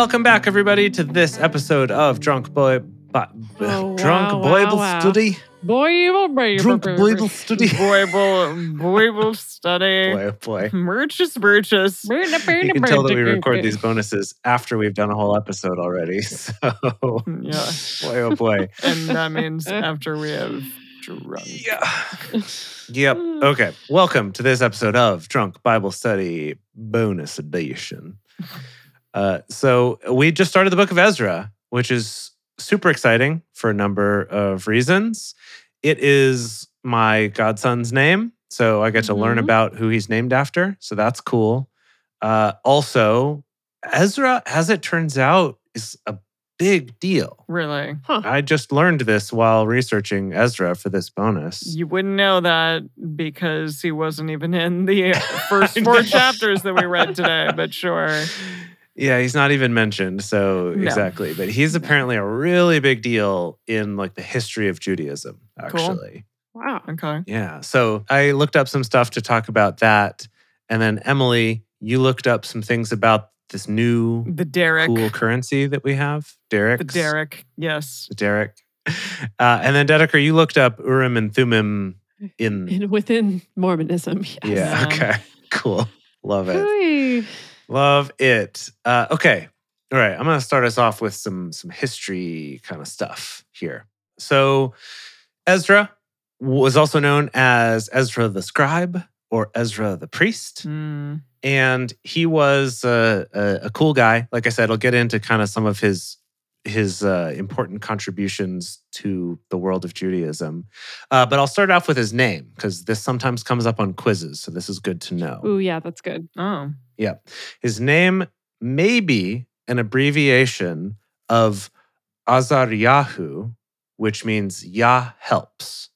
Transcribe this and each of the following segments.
welcome back, everybody, to this episode of Drunk Boy. Bi- Oh, Drunk wow, Bible wow. Study. Boy, boy, Drunk Bible Study. Bible, Bible study. Boy, oh, boy. Merchus, merchus. You can tell that we record these bonuses after we've done a whole episode already. So, Yeah. boy, oh boy. And that means after we have drunk. Yeah. Yep. Okay. Welcome to this episode of Drunk Bible Study Bonus Edition. Uh, so we just started the book of Ezra, which is super exciting for a number of reasons. It is my godson's name, so I get to learn Mhm. about who he's named after. So that's cool. Uh, also, Ezra, as it turns out, is a big deal. Really? I just learned this while researching Ezra for this bonus. You wouldn't know that because he wasn't even in the first four chapters that we read today, but sure. Yeah, he's not even mentioned. So No. exactly, but he's apparently a really big deal in like the history of Judaism. Actually, Wow. Okay. yeah. So I looked up some stuff to talk about that, and then Emily, you looked up some things about this new The Daric. cool currency that we have, Daric. The Daric. Yes. Daric. Uh, and then Dedeker, you looked up Urim and Thummim in. And within Mormonism, yes. Yeah. Yeah. Okay. Cool. Love it. Hooey. Love it. Uh, okay. All right. I'm going to start us off with some some history kind of stuff here. So, Ezra was also known as Ezra the scribe or Ezra the priest, Mm. and he was uh, a, a cool guy. Like I said, I'll get into kind of some of his his uh, important contributions to the world of Judaism. Uh, but I'll start off with his name because this sometimes comes up on quizzes, so this is good to know. Oh, yeah, that's good. Oh. Yeah. His name may be an abbreviation of Azaryahu, which means Yah helps.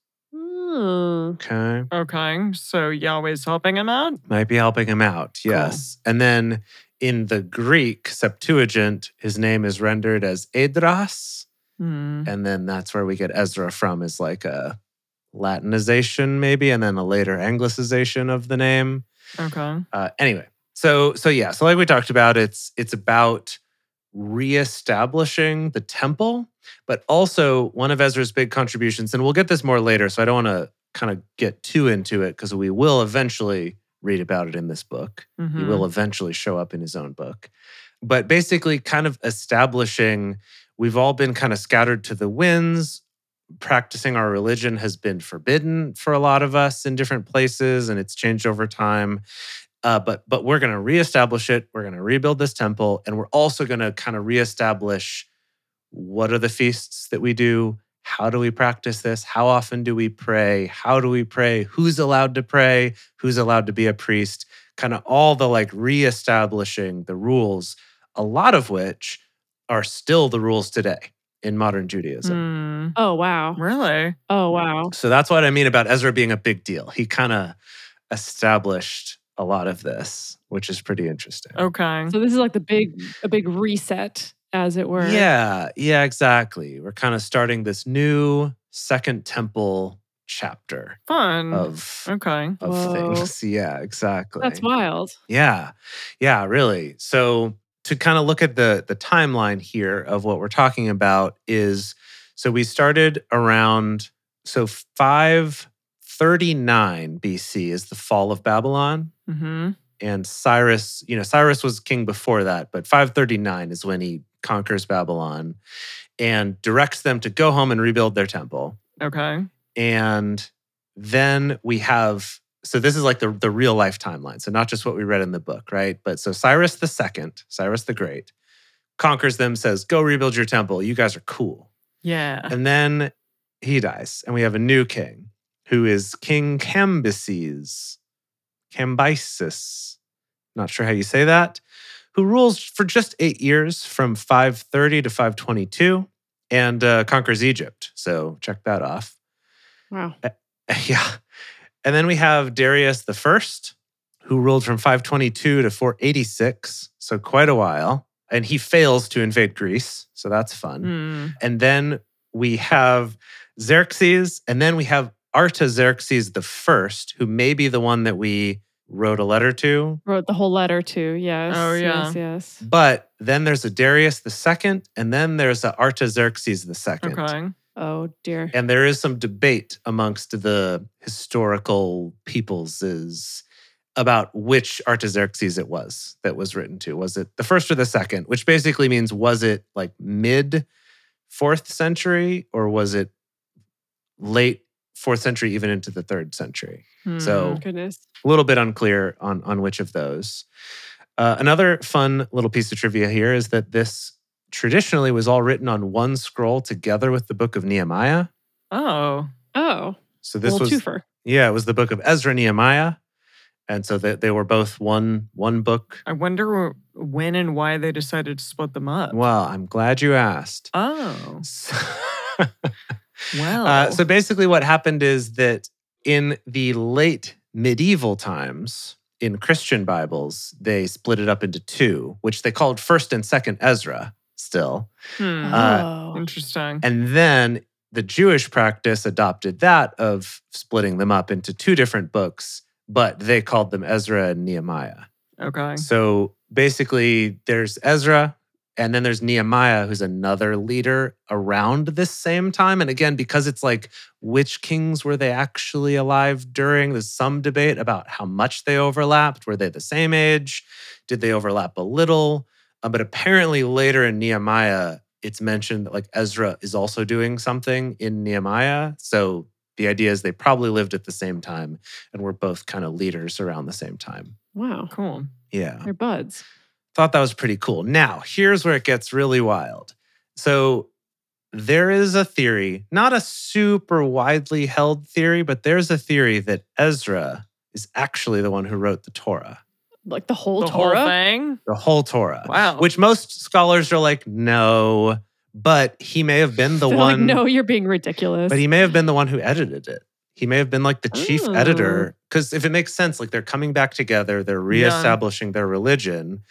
Okay. Okay. So Yahweh's helping him out? Might be helping him out. Cool. Yes. And then in the Greek Septuagint, his name is rendered as Esdras. Hmm. And then that's where we get Ezra from, is like a Latinization, maybe, and then a later Anglicization of the name. Okay. Uh, anyway, so so yeah, so like we talked about, it's it's about reestablishing the temple, but also one of Ezra's big contributions, and we'll get this more later. So I don't want to kind of get too into it because we will eventually read about it in this book. He Mhm. will eventually show up in his own book. But basically, kind of establishing we've all been kind of scattered to the winds. Practicing our religion has been forbidden for a lot of us in different places, and it's changed over time. Uh, but but we're going to reestablish it. We're going to rebuild this temple, and we're also going to kind of reestablish what are the feasts that we do. How do we practice this? How often do we pray? How do we pray? Who's allowed to pray? Who's allowed to be a priest? Kind of all the like reestablishing the rules, a lot of which are still the rules today in modern Judaism. Hmm. Oh, wow. Really? Oh, wow. So that's what I mean about Ezra being a big deal. He kind of established a lot of this, which is pretty interesting. Okay. So this is like the big, a big reset, as it were. Yeah, yeah, exactly. We're kind of starting this new second temple chapter Fun. of okay. of Whoa. things. Yeah, exactly. That's wild. Yeah. Yeah, really. So to kind of look at the the timeline here of what we're talking about is so we started around so 539 BC is the fall of Babylon Mm-hmm. and Cyrus, you know, Cyrus was king before that, but 539 is when he conquers Babylon and directs them to go home and rebuild their temple. Okay. And then we have so this is like the the real life timeline. So not just what we read in the book, right? But so Cyrus the second, Cyrus the Great, conquers them, says, "Go rebuild your temple. You guys are cool." Yeah. And then he dies, and we have a new king who is King Cambyses, Cambyses. Not sure how you say that. Who rules for just eight years from 530 to 522 and uh, conquers Egypt. So check that off. Wow. Yeah. And then we have Darius the First, who ruled from 522 to 486. So quite a while. And he fails to invade Greece. So that's fun. Hmm. And then we have Xerxes, and then we have Artaxerxes the First, who may be the one that we wrote a letter to. Wrote the whole letter to. Yes. Oh, yeah. Yes. Yes. But then there's a Darius II, and then there's a Artaxerxes II. Okay. Oh dear. And there is some debate amongst the historical peoples is about which Artaxerxes it was that was written to. Was it the first or the second? Which basically means was it like mid fourth century or was it late fourth century, even into the third century? So- Hmm. Goodness. a little bit unclear on on which of those. Uh, another fun little piece of trivia here is that this traditionally was all written on one scroll together with the book of Nehemiah. oh, Oh. So this was twofer. yeah, it was the book of Ezra Nehemiah, and so they, they were both one one book. I wonder when and why they decided to split them up. Well, I'm glad you asked. Oh, So, well. uh, so basically, what happened is that in the late medieval times, in Christian Bibles, they split it up into two, which they called First and Second Ezra. Still, Hmm. uh, oh. Interesting. and then the Jewish practice adopted that of splitting them up into two different books, but they called them Ezra and Nehemiah. Okay. So basically, there's Ezra, and then there's Nehemiah, who's another leader around this same time. And again, because it's like which kings were they actually alive during? There's some debate about how much they overlapped. Were they the same age? Did they overlap a little? Uh, but apparently, later in Nehemiah, it's mentioned that like Ezra is also doing something in Nehemiah. So the idea is they probably lived at the same time and were both kind of leaders around the same time. Wow. Cool. Yeah. They're buds. Thought that was pretty cool. Now, here's where it gets really wild. So, there is a theory, not a super widely held theory, but there's a theory that Ezra is actually the one who wrote the Torah, Like the whole the Torah. whole thing. the whole Torah. Wow. Which most scholars are like, no, but he may have been the They're one. like, no, you're being ridiculous. But he may have been the one who edited it. He may have been like the chief Oh. editor. Because if it makes sense, like they're coming back together, they're Yeah. reestablishing their religion.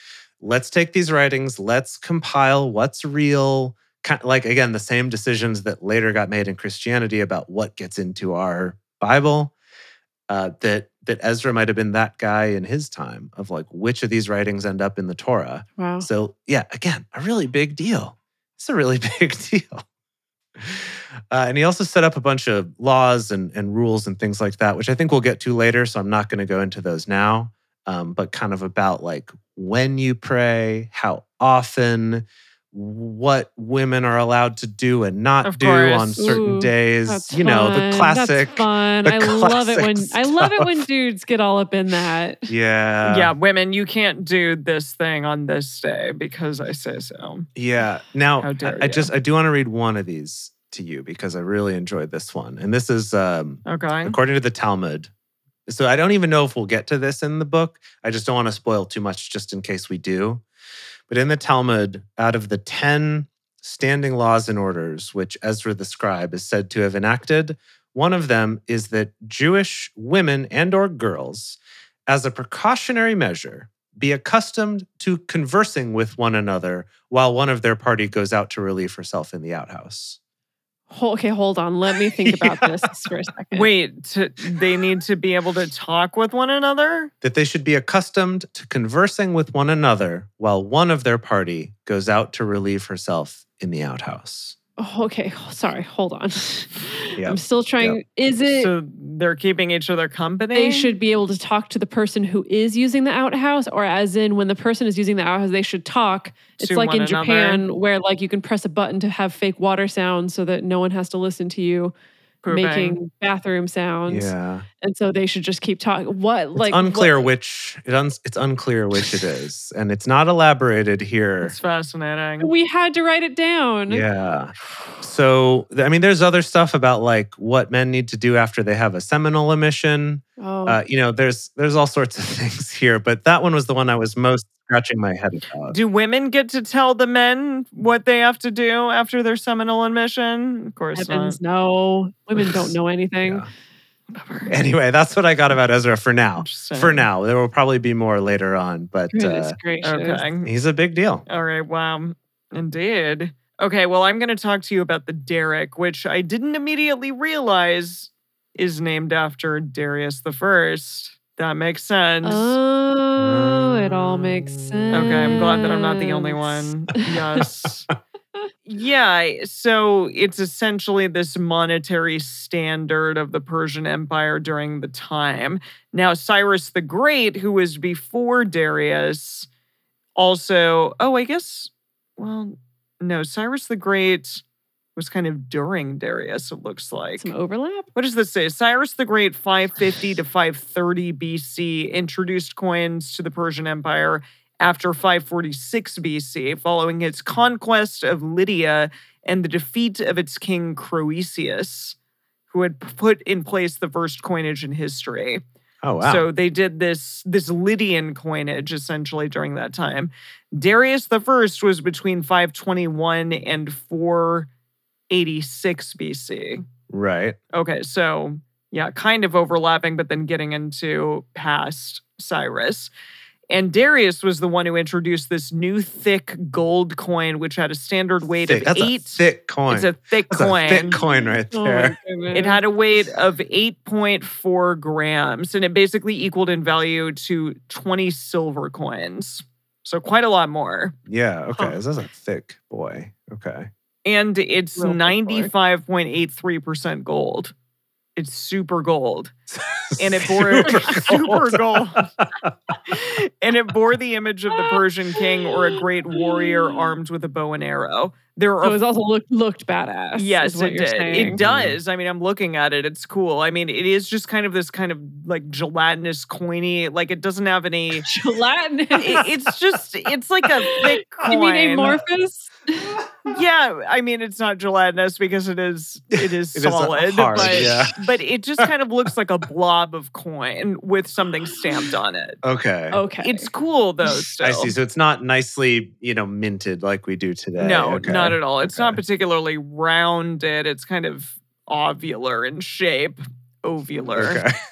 Let's take these writings, let's compile what's real. Kind like again, the same decisions that later got made in Christianity about what gets into our Bible. Uh, that that Ezra might have been that guy in his time of like which of these writings end up in the Torah. wow. So, yeah, again, a really big deal. It's a really big deal. Uh, and he also set up a bunch of laws and, and rules and things like that, which I think we'll get to later. So I'm not going to go into those now, um, but kind of about like when you pray, how often, what women are allowed to do and not Of do on certain Ooh, days. That's You know, fun. the classic. That's fun. the I love it when classic I love it when dudes get all up in that. Yeah. yeah, women, you can't do this thing on this day because I say so. Yeah. Now, I, I just I do want to read one of these to you because I really enjoyed this one, and this is um, Okay. according to the Talmud. So I don't even know if we'll get to this in the book. I just don't want to spoil too much, just in case we do. But in the Talmud, out of the ten standing laws and orders which Ezra the scribe is said to have enacted, one of them is that Jewish women and or girls, as a precautionary measure, be accustomed to conversing with one another while one of their party goes out to relieve herself in the outhouse. Hol- Okay, hold on. Let me think about Yeah. this for a second. Wait, to, they need to be able to talk with one another? That they should be accustomed to conversing with one another while one of their party goes out to relieve herself in the outhouse. Oh, okay, sorry. Hold on. Yep, I'm still trying. Is it? So they're keeping each other company? they should be able to talk to the person who is using the outhouse, or as in when the person is using the outhouse, they should talk. It's To like in another. Japan where like you can press a button to have fake water sounds so that no one has to listen to you Pooping. making bathroom sounds. Yeah. And so they should just keep talking. What It's like unclear what- which it un, it's unclear which it is. And it's not elaborated here. It's fascinating. we had to write it down. Yeah. So, I mean, there's other stuff about like what men need to do after they have a seminal emission. Oh, Uh, you know, there's there's all sorts of things here, but that one was the one I was most scratching my head about. Do women get to tell the men what they have to do after their seminal admission? Of course heavens, no. Women don't know anything. Yeah. Anyway, that's what I got about Ezra for now. For now, there will probably be more later on, but uh. Okay. he's a big deal. All right. Wow. Indeed. Okay. Well, I'm going to talk to you about the Daric, which I didn't immediately realize is named after Darius the First. That makes sense. Oh, it all makes sense. Okay, I'm glad that I'm not the only one. Yes. yeah, so it's essentially this monetary standard of the Persian Empire during the time. Now, Cyrus the Great, who was before Darius, also, oh, I guess, well, no, Cyrus the Great was kind of during Darius, it looks like. Some overlap. What does this say? Cyrus the Great, 550 to 530 BC, introduced coins to the Persian Empire after 546 BC, following its conquest of Lydia and the defeat of its king Croesus, who had put in place the first coinage in history. Oh wow. So they did this this Lydian coinage essentially during that time. Darius the First was between 521 and 486 BC. right. Okay, so yeah, kind of overlapping, but then getting into past Cyrus. And Darius was the one who introduced this new thick gold coin, which had a standard weight Thick. of That's eight. a thick coin. It's a thick That's coin. a thick coin right Oh there. my goodness. It had a weight of 8.4 grams, and it basically equaled in value to 20 silver coins. So quite a lot more. yeah. Okay. Huh. This is a thick boy. Okay. And it's Real thick boy. 95.83% gold. It's super gold. And it bore super gold. and it bore the image of the Persian king or a great warrior armed with a bow and arrow. There So it was also looked looked badass. is Yes, what it you're did. saying. It does. I mean, I'm looking at it. It's cool. I mean, it is just kind of this kind of like gelatinous, coiny. Like it doesn't have any. it- Gelatinous. it's just. It's like a thick coin. You mean amorphous? Yeah, I mean, it's not gelatinous because it is. It is It is, solid, hard, but yeah. but it just kind of looks like a blob of coin with something stamped on it. Okay. Okay. It's cool though. Still. I see. So it's not nicely, you know, minted like we do today. No, Okay. Not at all. It's not particularly rounded. It's kind of ovular in shape. Ovular. Okay.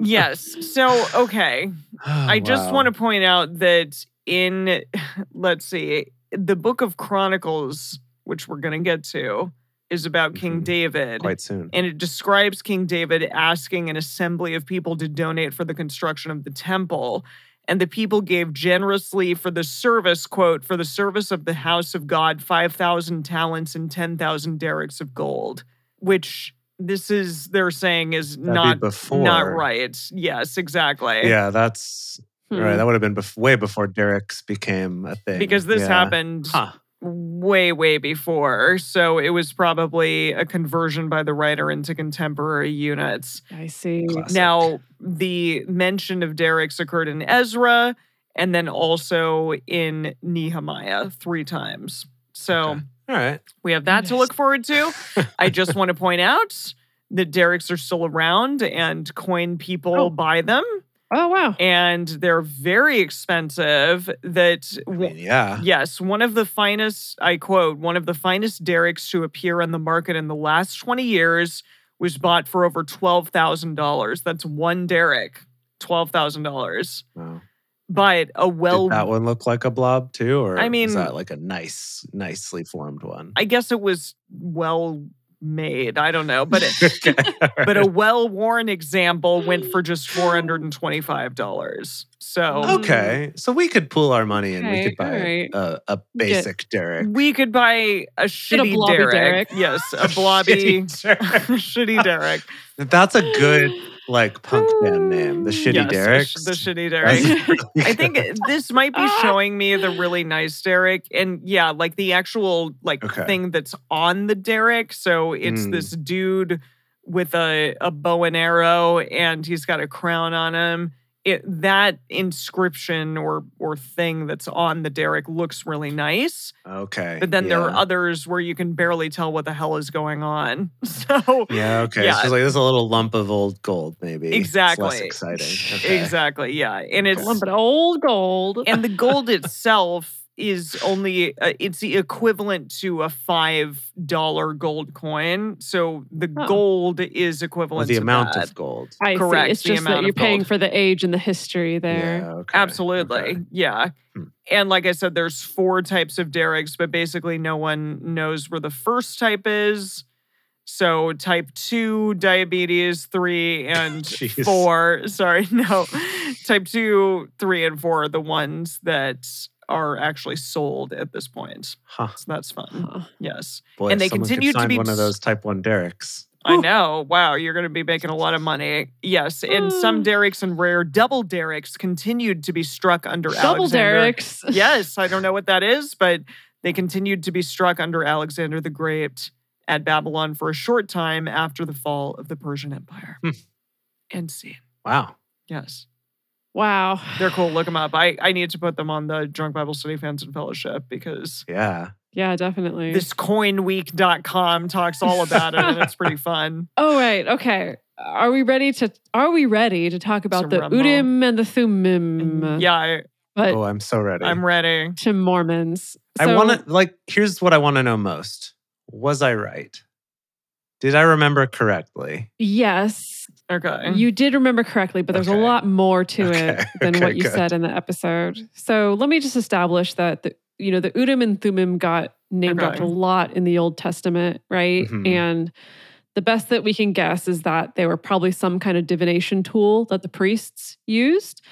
Yes. So, okay. I just Wow. want to point out that in, let's see, the book of Chronicles, which we're going to get to, is about King Mhm. David. quite soon. And it describes King David asking an assembly of people to donate for the construction of the temple. And the people gave generously for the service, quote, for the service of the house of God, 5,000 talents and 10,000 darics of gold, which this is, they're saying, is That'd not, before. not right. Yes, exactly. Yeah, that's Hmm. right. That would have been bef- way before Daric's became a thing. Because this Yeah. happened Huh. Way, way before. So it was probably a conversion by the writer into contemporary units. I see. Classic. Now, the mention of Daric's occurred in Ezra and then also in Nehemiah three times. So Okay. All right. we have that to look forward to. I just want to point out that Daric's are still around and coin people Oh. buy them. Oh wow. And they're very expensive. That I mean, yeah. Yes, one of the finest, I quote, one of the finest darics to appear on the market in the last 20 years was bought for over $12,000. That's one daric, $12,000. Wow. But a well, Did that one look like a blob too, or I mean- is that like a nice, nicely formed one? I guess it was well made. I don't know. But it, but a well worn example went for just $425. So okay, so we could pool our money and we could buy all right. a, a basic Daric. we could buy a shitty blobby daric. daric. Yes, a blobby, Shitty Daric. shitty daric. That's a good like punk band name. The Shitty Yes, the Daric. sh- The, shitty Daric. I think this might be showing me the really nice Daric. And yeah, like the actual like Okay. thing that's on the Daric. So it's Mm. this dude with a, a bow and arrow and he's got a crown on him. It, that inscription or or thing that's on the daric looks really nice. okay. But then there are others where you can barely tell what the hell is going on. So Yeah, okay. Yeah. So it's like there's a little lump of old gold, maybe. It's Exactly. less exciting. Okay. exactly, yeah. And it's Lump of old gold. and the gold itself is only uh, it's the equivalent to a five dollar gold coin. So the Oh. gold is Or equivalent the to amount that. of gold. I correct, see. It's the just amount that you're paying gold. for the age and the history there. Yeah, okay. Absolutely, okay. yeah. Hmm. And like I said, there's four types of darics, but basically no one knows where the first type is. So type 2 diabetes, 3 and 4. Sorry, no. type 2, 3 and 4 are the ones that are actually sold at this point. Huh. So that's fun. Huh. Yes. Boy, And they someone continue to be one of those type one darics. I know. Wow, you're going to be making a lot of money. Yes, and some darics and rare double darics continued to be struck under Double Alexander. darics. yes, I don't know what that is, but they continued to be struck under Alexander the Great at Babylon for a short time after the fall of the Persian Empire. Hmm. And scene. Wow. Yes. Wow. They're cool. Look them up. I, I need to put them on the Drunk Bible Study Fans and Fellowship because Yeah. Yeah, definitely. this coinweek.com talks all about it and it's pretty fun. oh right. Okay. Are we ready to are we ready to talk about To the rumble. Urim and the Thummim? Mm, yeah, I, But Oh, I'm so ready. I'm ready. to Mormons. I So- want to like. Here's what I want to know most. Was I right? Did I remember correctly? Yes, Okay. you did remember correctly, but there's a lot more to Okay, it than okay, what you good. said in the episode. So let me just establish that the you know the Urim and Thummim got named Okay. a lot in the Old Testament, right? Mhm. And the best that we can guess is that they were probably some kind of divination tool that the priests used.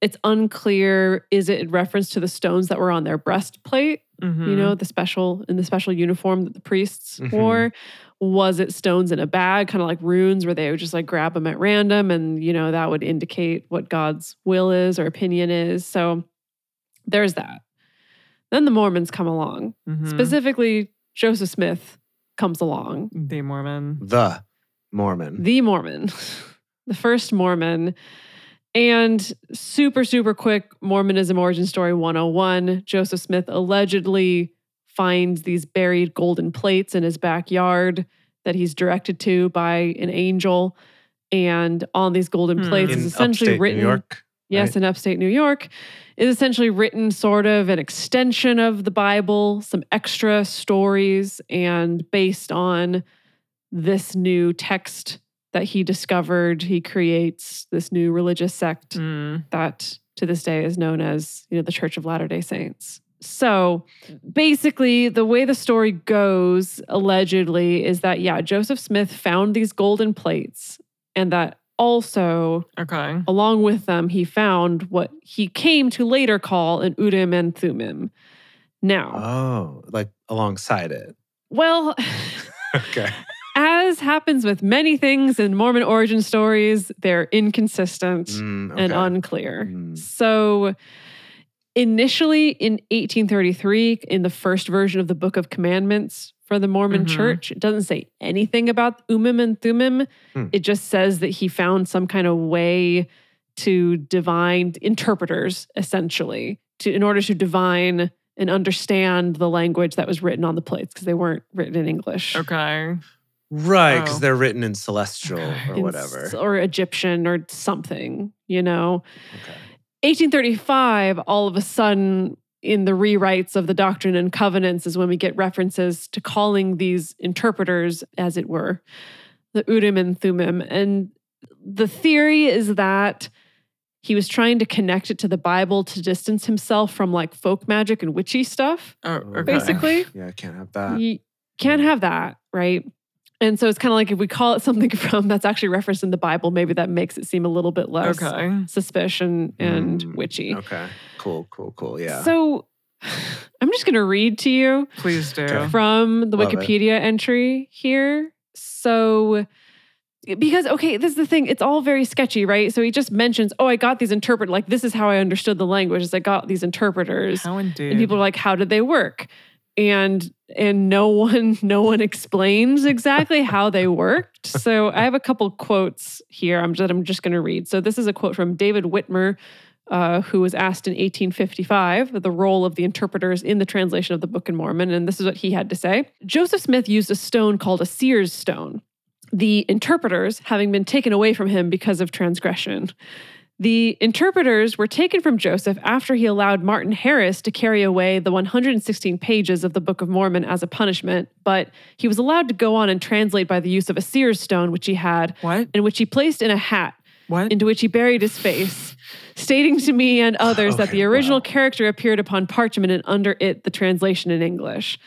It's unclear is it in reference to the stones that were on their breastplate Mhm. you know, the special in the special uniform that the priests Mhm. wore. Was it stones in a bag, kind of like runes, where they would just like grab them at random, and you know that would indicate what God's will is or opinion is. So there's that. Then the Mormons come along. Mhm. Specifically, Joseph Smith comes along, the Mormon. The Mormon. the Mormon, the first Mormon. And super, super quick Mormonism origin story 101. Joseph Smith allegedly finds these buried golden plates in his backyard that he's directed to by an angel. And on these golden Hmm. plates in is essentially written New York. yes, right? in upstate New York, is essentially written sort of an extension of the Bible, some extra stories, and based on this new text that he discovered, he creates this new religious sect Mm. that to this day is known as you know the Church of Latter Day Saints. So basically, the way the story goes, allegedly, is that yeah, Joseph Smith found these golden plates, and that also Okay. along with them, he found what he came to later call an Urim and Thummim. Now, Oh, like alongside it. well, Okay. As happens with many things in Mormon origin stories, they're inconsistent Mm, and unclear. Mm. So, initially in 1833, in the first version of the Book of Commandments for the Mormon Mhm. Church, it doesn't say anything about Urim and Thummim. Hmm. It just says that he found some kind of way to divine interpreters, essentially, to in order to divine and understand the language that was written on the plates because they weren't written in English. Okay. Right, because Oh. they're written in celestial or in whatever. or Egyptian or something, you know. Okay. 1835, all of a sudden, in the rewrites of the Doctrine and Covenants, is when we get references to calling these interpreters, as it were, the Urim and Thummim. And the theory is that he was trying to connect it to the Bible to distance himself from like folk magic and witchy stuff. Oh, okay. Basically. Yeah, I can't have that. You can't mm. have that, right? And so it's kind of like if we call it something from that's actually referenced in the Bible, maybe that makes it seem a little bit less Okay. suspicion and Mm, witchy. Okay. Cool, cool, cool. Yeah. So I'm just going to read to you Please do. From the Love it. Wikipedia entry here. So, because, okay, this is the thing, it's all very sketchy, right? So he just mentions, oh, I got these interpret, like, this is how I understood the language, is I got these interpreters. How indeed. And people are like, how did they work? And and no one no one explains exactly how they worked. So I have a couple quotes here. I'm just I'm just going to read. So this is a quote from David Whitmer, uh, who was asked in 1855 the role of the interpreters in the translation of the Book of Mormon, and this is what he had to say. Joseph Smith used a stone called a seer's stone. The interpreters having been taken away from him because of transgression. The interpreters were taken from Joseph after he allowed Martin Harris to carry away the 116 pages of the Book of Mormon as a punishment, but he was allowed to go on and translate by the use of a seer's stone, which he had, what? and which he placed in a hat, What? into which he buried his face, stating to me and others that the original wow. character appeared upon parchment and under it the translation in English.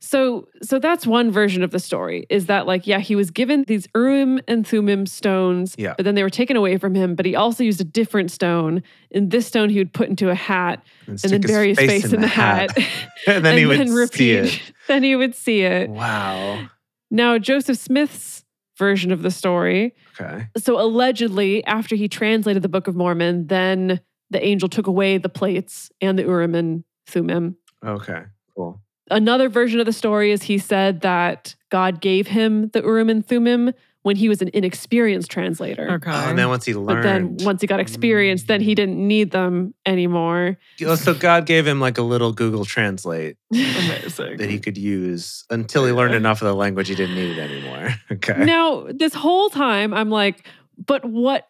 So so that's one version of the story is that like yeah he was given these Urim and Thummim stones Yeah. but then they were taken away from him but he also used a different stone and this stone he would put into a hat and then bury his face in the hat, and then he would see repeat it. then he would see it. Wow. Now Joseph Smith's version of the story Okay. so allegedly after he translated the Book of Mormon then the angel took away the plates and the Urim and Thummim Okay. Cool. Another version of the story is he said that God gave him the Urim and Thummim when he was an inexperienced translator. Okay. Oh, and then once he learned, But then once he got experience, then he didn't need them anymore. Oh, so God gave him like a little Google Translate Amazing. that he could use until he learned enough of the language he didn't need it anymore. Okay. Now, this whole time, I'm like, but what,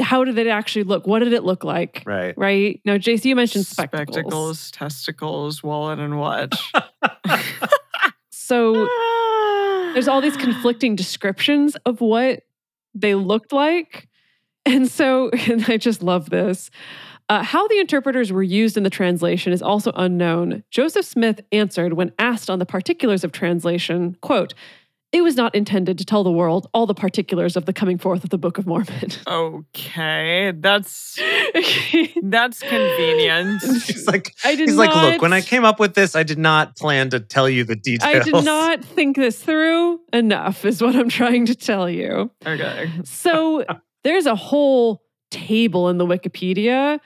how did it actually look? What did it look like? Right. Right. Now, JC, you mentioned spectacles. Spectacles, testicles, wallet, and watch. So there's all these conflicting descriptions of what they looked like. And so, and I just love this. Uh, how the interpreters were used in the translation is also unknown. Joseph Smith answered when asked on the particulars of translation, quote, it was not intended to tell the world all the particulars of the coming forth of the Book of Mormon. okay, that's that's convenient. He's like, I did he's like, look, when I came up with this, I did not plan to tell you the details. I did not think this through enough, is what I'm trying to tell you. Okay. So there's a whole table in the Wikipedia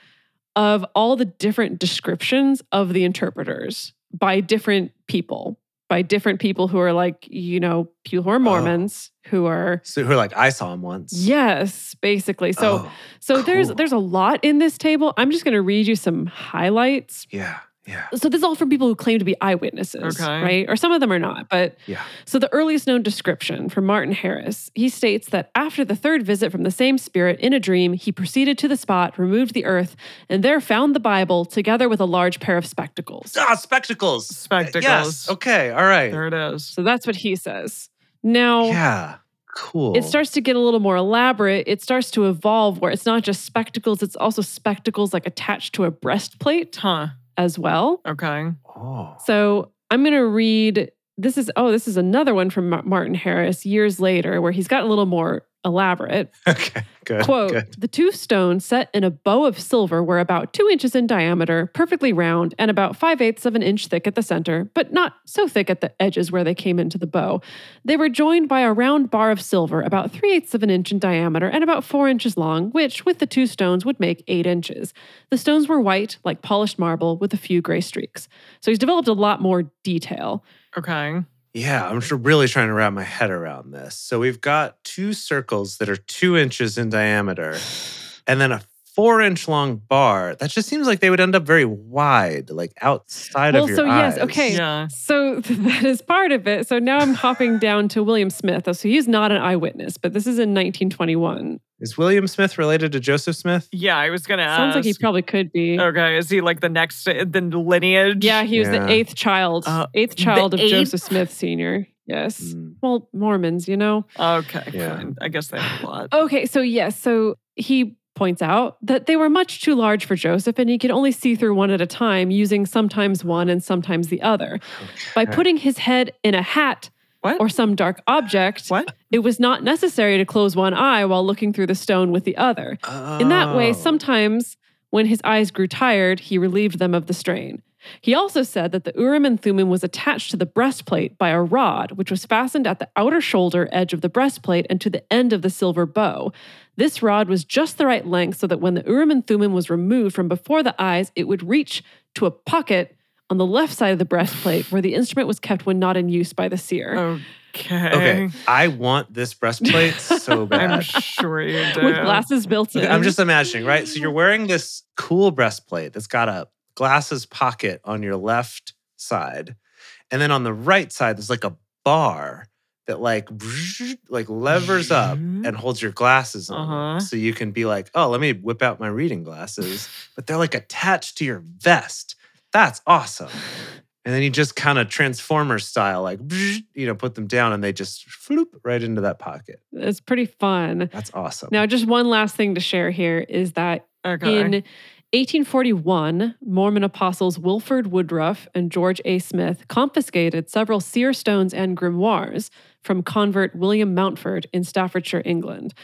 of all the different descriptions of the interpreters by different people, by different people who are like, you know, people who are oh. Mormons, who are So who are like, I saw him once. yes, basically. So Oh, so there's there's a lot in this table. I'm just going to read you some highlights. yeah, yeah, So this is all from people who claim to be eyewitnesses, Okay. right? Or some of them are not, but yeah. so, the earliest known description from Martin Harris, he states that after the third visit from the same spirit in a dream, he proceeded to the spot, removed the earth, and there found the Bible together with a large pair of spectacles. Ah, spectacles. Spectacles. Yes. Okay. All right. There it is. So, that's what he says. Now, Yeah. Cool. it starts to get a little more elaborate. It starts to evolve where it's not just spectacles, it's also spectacles like attached to a breastplate Huh. As well. Okay. Oh. So I'm going to read. This is oh, this is another one from Martin Harris years later, where he's got a little more elaborate. Okay. Good. Quote: Good. The two stones set in a bow of silver were about two inches in diameter, perfectly round, and about five eighths of an inch thick at the center, but not so thick at the edges where they came into the bow. They were joined by a round bar of silver, about three eighths of an inch in diameter and about four inches long, which, with the two stones, would make eight inches. The stones were white, like polished marble, with a few gray streaks. So he's developed a lot more detail. Okay. Yeah, I'm tr- really trying to wrap my head around this. So we've got two circles that are two inches in diameter, and then a four inch long bar. That just seems like they would end up very wide, like outside Well, of your so yes, okay. Yeah. So that is part of it. So now I'm hopping down to William Smith. So he's not an eyewitness, but this is in 1921. Is William Smith related to Joseph Smith? Yeah, I was gonna Sounds like he probably could be. Okay, is he like the next the lineage? Yeah, he was Yeah. the eighth child, Uh, eighth child of eighth? Joseph Smith Sr. Yes. Mm. Well, Mormons, you know. Okay. Yeah. Fine. I guess they have a lot. Okay, so yes, so he points out that they were much too large for Joseph and he could only see through one at a time using sometimes one and sometimes the other. By putting his head in a hat What? or some dark object, what? it was not necessary to close one eye while looking through the stone with the other. In that way, Oh. sometimes when his eyes grew tired, he relieved them of the strain. He also said that the Urim and Thummim was attached to the breastplate by a rod, which was fastened at the outer shoulder edge of the breastplate and to the end of the silver bow. This rod was just the right length so that when the Urim and Thummim was removed from before the eyes, it would reach to a pocket on the left side of the breastplate where the instrument was kept when not in use by the seer. Okay. Okay, I want this breastplate so bad. I'm sure you do. With glasses built in. I'm just imagining, right? So you're wearing this cool breastplate that's got a glasses pocket on your left side. And then on the right side, there's like a bar that like like levers up and holds your glasses on. Uh-huh. So you can be like, oh, let me whip out my reading glasses. But they're like attached to your vest. That's awesome. And then you just kind of transformer style, like you know, put them down and they just floop right into that pocket. It's pretty fun. That's awesome. Now, just one last thing to share here is that Okay. in 1841, Mormon apostles Wilford Woodruff and George A. Smith confiscated several seer stones and grimoires from convert William Mountford in Staffordshire, England.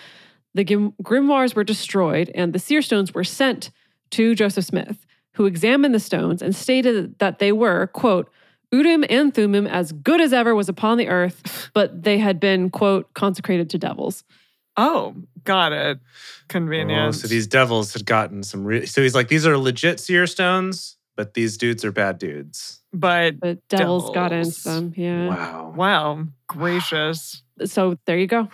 The grimoires were destroyed and the seer stones were sent to Joseph Smith, who examined the stones and stated that they were, quote, Urim and Thummim as good as ever was upon the earth, but they had been, quote, consecrated to devils. Oh, got it. Oh, Convenient. Oh, so these devils had gotten some. Re- so he's like, these are legit seer stones, but these dudes are bad dudes. but But devils, got into Devils. them. Yeah. Wow, wow, gracious. So there you go.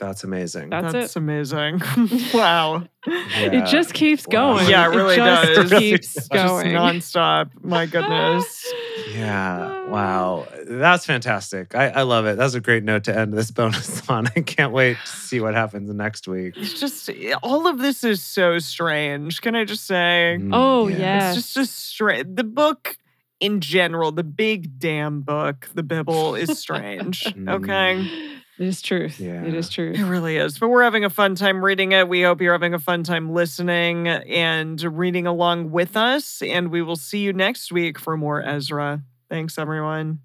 That's amazing. That's That's it. amazing. wow. It just keeps Wow. going. Yeah, it really just does. keeps Just going. nonstop. My goodness. Yeah. Wow. That's fantastic. I, I love it. That's a great note to end this bonus on. I can't wait to see what happens next week. It's just all of this is so strange. Can I just say? Mm, Oh, yeah. yeah. It's just a strange. The book in general, the big damn book, the Bible, is strange. okay. It is truth. It Yeah. is truth. It really is. But we're having a fun time reading it. We hope you're having a fun time listening and reading along with us. And we will see you next week for more Ezra. Thanks, everyone.